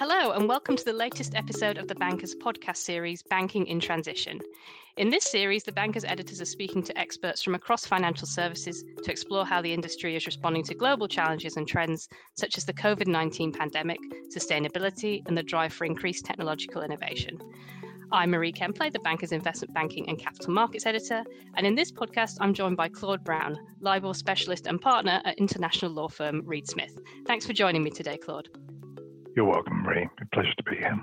Hello, and welcome to the latest episode of the Bankers podcast series, Banking in Transition. In this series, the Bankers editors are speaking to experts from across financial services to explore how the industry is responding to global challenges and trends such as the COVID 19 pandemic, sustainability, and the drive for increased technological innovation. I'm Marie Kemplay, the Bankers Investment Banking and Capital Markets Editor, and in this podcast, I'm joined by Claude Brown, LIBOR specialist and partner at international law firm Reed Smith. Thanks for joining me today, Claude. You're welcome, Marie. Pleasure to be here.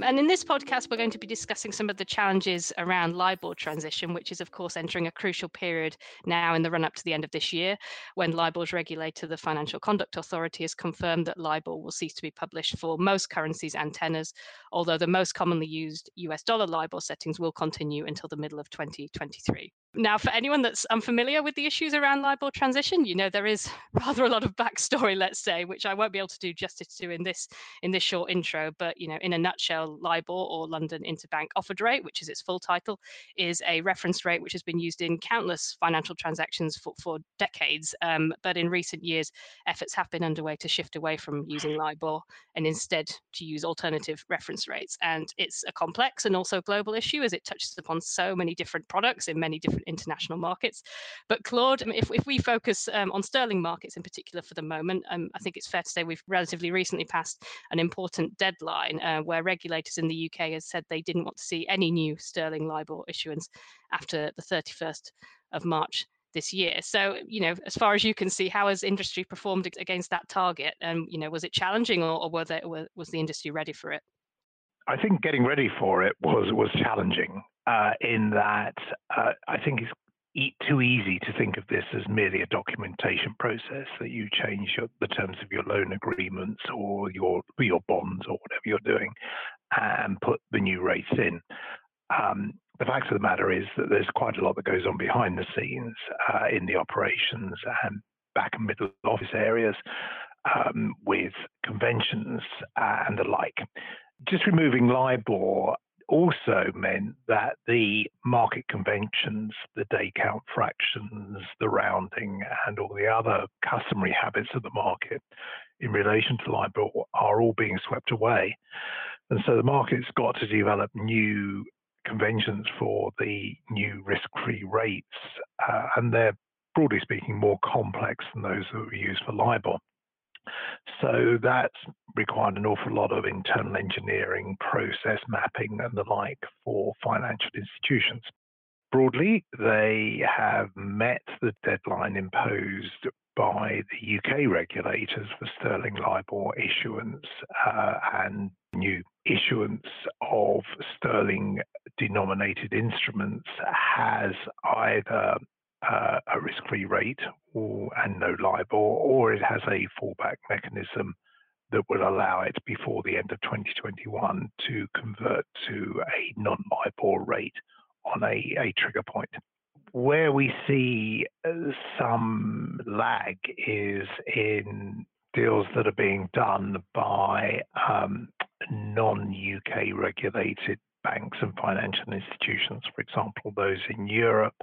And in this podcast, we're going to be discussing some of the challenges around LIBOR transition, which is, of course, entering a crucial period now in the run up to the end of this year, when LIBOR's regulator, the Financial Conduct Authority, has confirmed that LIBOR will cease to be published for most currencies and tenors, although the most commonly used US dollar LIBOR settings will continue until the middle of 2023. Now, for anyone that's unfamiliar with the issues around LIBOR transition, you know there is rather a lot of backstory, let's say, which I won't be able to do justice to in this in this short intro. But you know, in a nutshell, LIBOR or London Interbank Offered Rate, which is its full title, is a reference rate which has been used in countless financial transactions for, for decades. Um, but in recent years, efforts have been underway to shift away from using LIBOR and instead to use alternative reference rates. And it's a complex and also global issue as it touches upon so many different products in many different different international markets. But Claude, if, if we focus um, on sterling markets in particular for the moment, um, I think it's fair to say we've relatively recently passed an important deadline uh, where regulators in the UK have said they didn't want to see any new sterling LIBOR issuance after the 31st of March this year. So, you know, as far as you can see, how has industry performed against that target? And, you know, was it challenging or, or were they, was the industry ready for it? I think getting ready for it was was challenging uh, in that uh, I think it's too easy to think of this as merely a documentation process that you change your, the terms of your loan agreements or your your bonds or whatever you're doing and put the new rates in. Um, the fact of the matter is that there's quite a lot that goes on behind the scenes uh, in the operations and back and middle office areas um, with conventions and the like. Just removing LIBOR also meant that the market conventions, the day count fractions, the rounding, and all the other customary habits of the market in relation to LIBOR are all being swept away. And so the market's got to develop new conventions for the new risk free rates, uh, and they're broadly speaking more complex than those that were used for LIBOR. So that's required an awful lot of internal engineering, process mapping, and the like for financial institutions. Broadly, they have met the deadline imposed by the UK regulators for sterling LIBOR issuance uh, and new issuance of sterling denominated instruments has either uh, a risk-free rate or, and no LIBOR, or it has a fallback mechanism that will allow it before the end of 2021 to convert to a non-LIBOR rate on a, a trigger point. Where we see uh, some lag is in deals that are being done by um, non-UK regulated banks and financial institutions, for example, those in Europe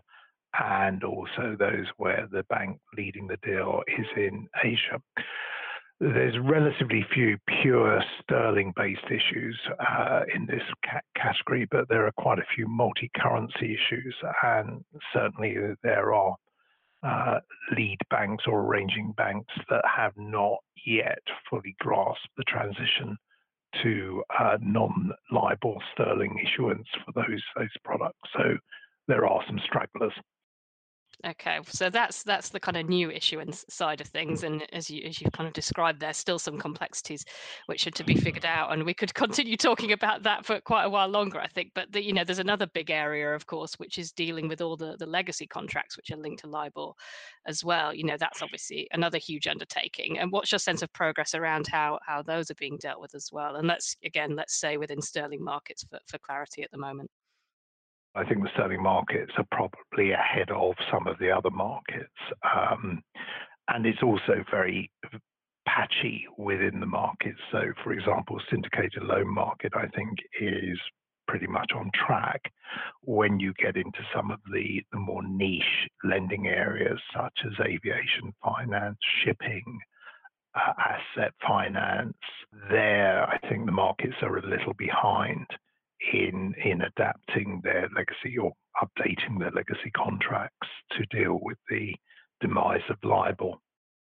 and also those where the bank leading the deal is in Asia. There's relatively few pure sterling based issues uh, in this ca- category, but there are quite a few multi currency issues, and certainly there are uh, lead banks or arranging banks that have not yet fully grasped the transition to uh, non LIBOR sterling issuance for those those products. So there are some stragglers. Okay, so that's that's the kind of new issuance side of things, mm. and as you as you kind of described, there's still some complexities which are to be figured out, and we could continue talking about that for quite a while longer, I think. But the, you know, there's another big area, of course, which is dealing with all the the legacy contracts which are linked to LIBOR as well. You know, that's obviously another huge undertaking. And what's your sense of progress around how how those are being dealt with as well? And let's again, let's say within sterling markets for for clarity at the moment. I think the sterling markets are probably ahead of some of the other markets. Um, and it's also very patchy within the market. So, for example, syndicated loan market, I think, is pretty much on track. When you get into some of the, the more niche lending areas, such as aviation finance, shipping, uh, asset finance. There, I think the markets are a little behind in in adapting their legacy or updating their legacy contracts to deal with the demise of LIBOR.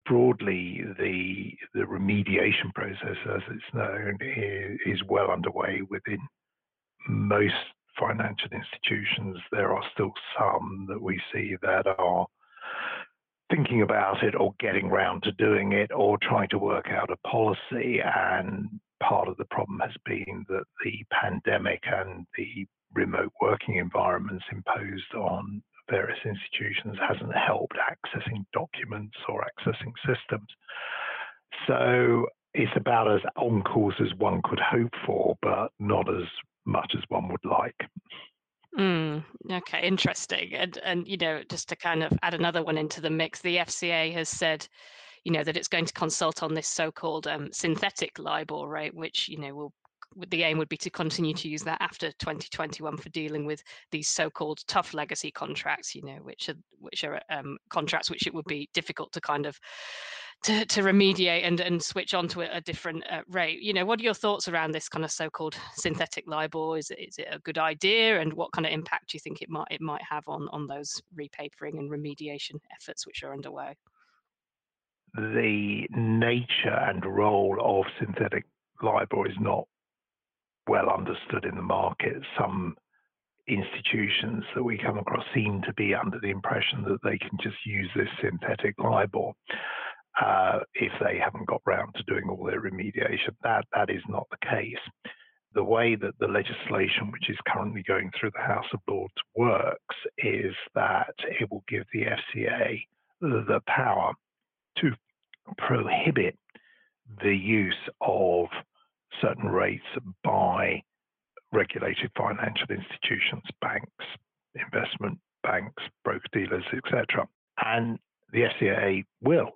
Broadly, the the remediation process, as it's known, is, is well underway within most financial institutions. There are still some that we see that are thinking about it or getting round to doing it or trying to work out a policy. And part of the problem has been that the pandemic and the remote working environments imposed on various institutions hasn't helped accessing documents or accessing systems. So it's about as on course as one could hope for, but not as much as one would like. Mm, okay, interesting. And and you know, just to kind of add another one into the mix, the FCA has said, you know, that it's going to consult on this so-called um, synthetic LIBOR rate, which you know will the aim would be to continue to use that after 2021 for dealing with these so-called tough legacy contracts, you know, which are which are um, contracts which it would be difficult to kind of to, to remediate and, and switch on to a, a different uh, rate. You know, what are your thoughts around this kind of so-called synthetic LIBOR? Is it, is it a good idea, and what kind of impact do you think it might it might have on on those repapering and remediation efforts which are underway? The nature and role of synthetic LIBOR is not well understood in the market. Some institutions that we come across seem to be under the impression that they can just use this synthetic LIBOR uh, if they haven't got round to doing all their remediation. That that is not the case. The way that the legislation, which is currently going through the House of Lords, works is that it will give the FCA the power to prohibit the use of certain rates by regulated financial institutions, banks, investment banks, broker dealers, etc. And the FCA will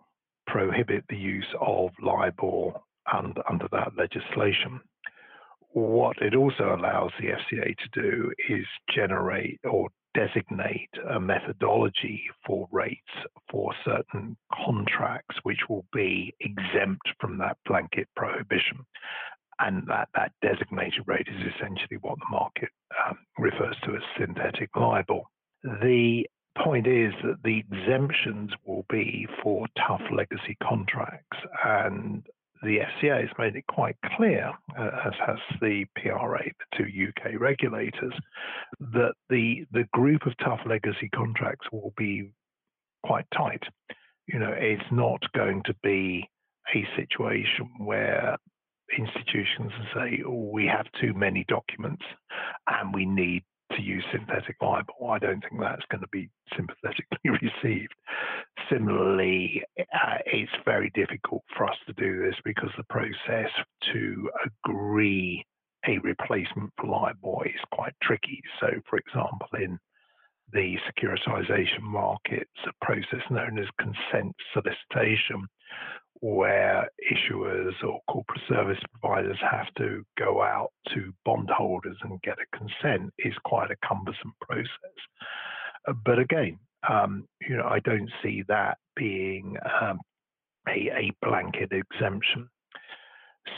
prohibit the use of LIBOR and, under that legislation. What it also allows the FCA to do is generate or designate a methodology for rates for certain contracts which will be exempt from that blanket prohibition. And that, that designated rate is essentially what the market um, refers to as synthetic LIBOR. The point is that the exemptions will be for tough legacy contracts. And the FCA has made it quite clear, uh, as has the PRA, the two UK regulators, that the the group of tough legacy contracts will be quite tight. You know, it's not going to be a situation where institutions say, oh, we have too many documents and we need to use synthetic LIBOR. I don't think that's going to be sympathetically received. Similarly, uh, it's very difficult for us to do this because the process to agree a replacement for LIBOR is quite tricky. So, for example, in the securitization markets, a process known as consent solicitation, where issuers or corporate service providers have to go out to bondholders and get a consent is quite a cumbersome process. Uh, but again, um, you know, I don't see that being um, a, a blanket exemption.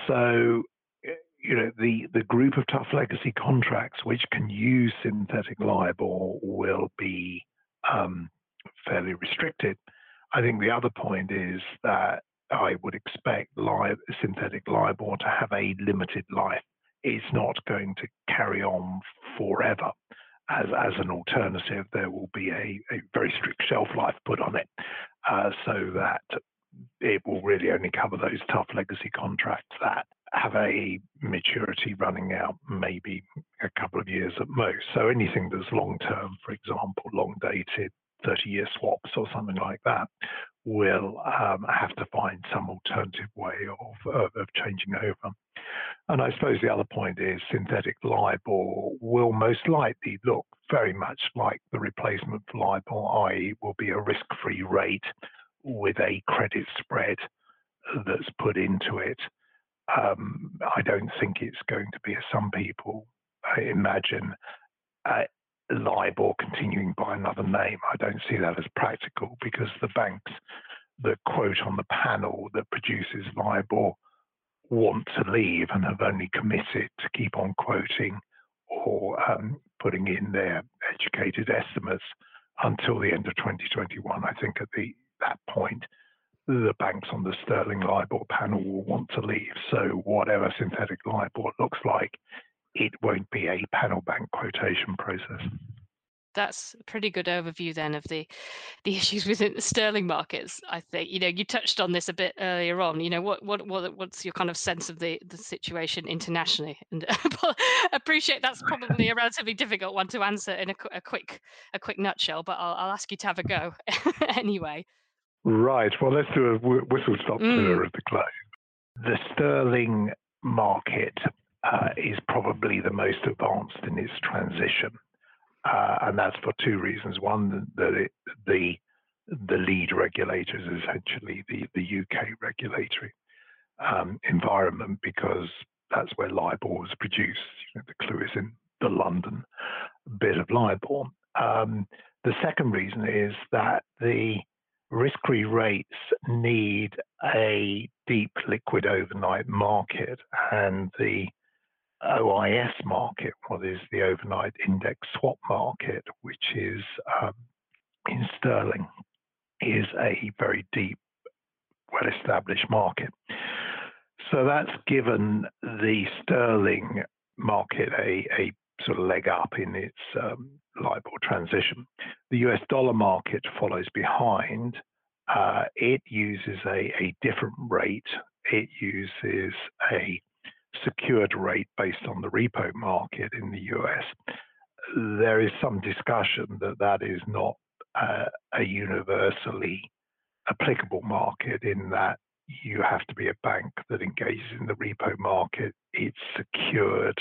So, eh, you know, the, the group of tough legacy contracts which can use synthetic LIBOR will be um, fairly restricted. I think the other point is that I would expect live, synthetic LIBOR to have a limited life. It's not going to carry on forever. As, as an alternative, there will be a, a very strict shelf life put on it uh, so that it will really only cover those tough legacy contracts that have a maturity running out maybe a couple of years at most. So anything that's long term, for example, long dated, 30 year swaps or something like that, will um, have to find some alternative way of, of, of, changing over. And I suppose the other point is synthetic LIBOR will most likely look very much like the replacement for LIBOR, i.e., will be a risk free rate with a credit spread that's put into it. Um, I don't think it's going to be, as some people imagine, uh, LIBOR continuing by another name. I don't see that as practical because the banks the quote on the panel that produces LIBOR want to leave and have only committed to keep on quoting or um, putting in their educated estimates until the end of 2021. I think at the that point, the banks on the sterling LIBOR panel will want to leave. So whatever synthetic LIBOR looks like, it won't be a panel bank quotation process. That's a pretty good overview then of the the issues within the sterling markets i think. You know you touched on this a bit earlier on. You know what what, what what's your kind of sense of the the situation internationally? And appreciate that's probably a relatively difficult one to answer in a, a quick a quick nutshell but I'll, I'll ask you to have a go anyway. Right. Well let's do a whistle stop mm. tour of the globe. The sterling market uh, is probably the most advanced in its transition uh, and that's for two reasons. One, that it, the the lead regulator is essentially the, the UK regulatory um, environment because that's where LIBOR was produced. You know, the clue is in the London bit of LIBOR. Um, the second reason is that the risk-free rates need a deep liquid overnight market, and the OIS market, what is the overnight index swap market, which is um, in sterling, is a very deep, well established market. So that's given the sterling market a, a sort of leg up in its um, LIBOR transition. The US dollar market follows behind. Uh, it uses a, a different rate. It uses a secured rate based on the repo market in the US, there is some discussion that that is not uh, a universally applicable market in that you have to be a bank that engages in the repo market. It's secured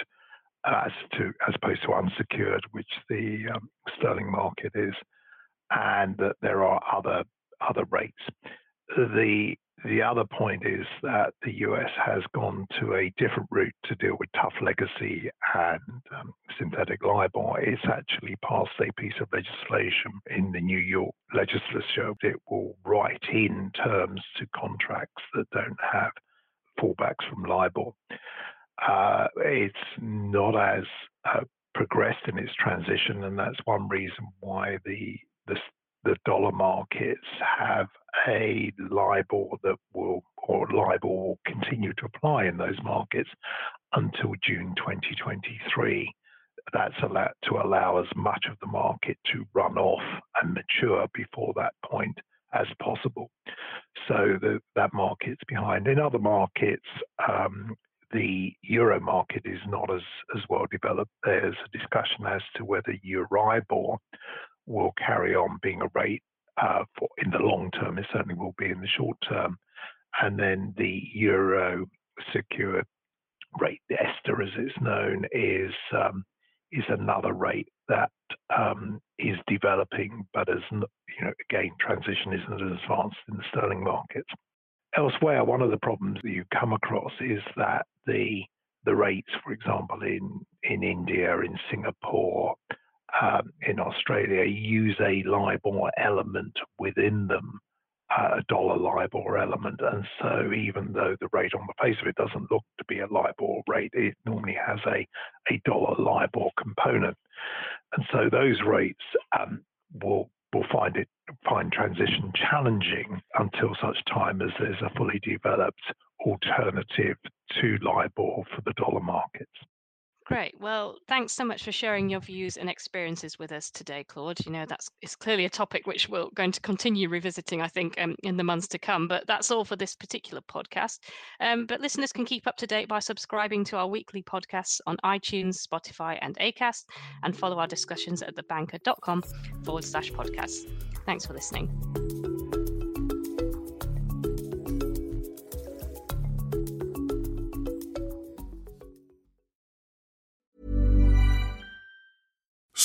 as to as opposed to unsecured, which the um, sterling market is, and that there are other other rates. The the other point is that the US has gone to a different route to deal with tough legacy and um, synthetic LIBOR. It's actually passed a piece of legislation in the New York legislature that will write in terms to contracts that don't have fallbacks from LIBOR. Uh, it's not as uh, progressed in its transition, and that's one reason why the the the dollar markets have a LIBOR that will, or LIBOR will continue to apply in those markets until June 2023. That's allowed to allow as much of the market to run off and mature before that point as possible. So the, that market's behind. In other markets, um, the euro market is not as, as well developed. There's a discussion as to whether Euribor will carry on being a rate uh, for in the long term. It certainly will be in the short term. And then the euro secure rate, the as it's known, is um, is another rate that um, is developing, but as you know, again, transition isn't as advanced in the sterling markets. Elsewhere, one of the problems that you come across is that the the rates, for example, in in India, in Singapore, um, in Australia use a LIBOR element within them, uh, a dollar LIBOR element. And so even though the rate on the face of it doesn't look to be a LIBOR rate, it normally has a, a dollar LIBOR component. And so those rates um, will will find it find transition challenging until such time as there's a fully developed alternative to LIBOR for the dollar markets. Great. Well, thanks so much for sharing your views and experiences with us today, Claude. You know, that's it's clearly a topic which we're going to continue revisiting, I think, um, in the months to come. But that's all for this particular podcast. Um, but listeners can keep up to date by subscribing to our weekly podcasts on iTunes, Spotify, and Acast, and follow our discussions at thebanker.com forward slash podcasts. Thanks for listening.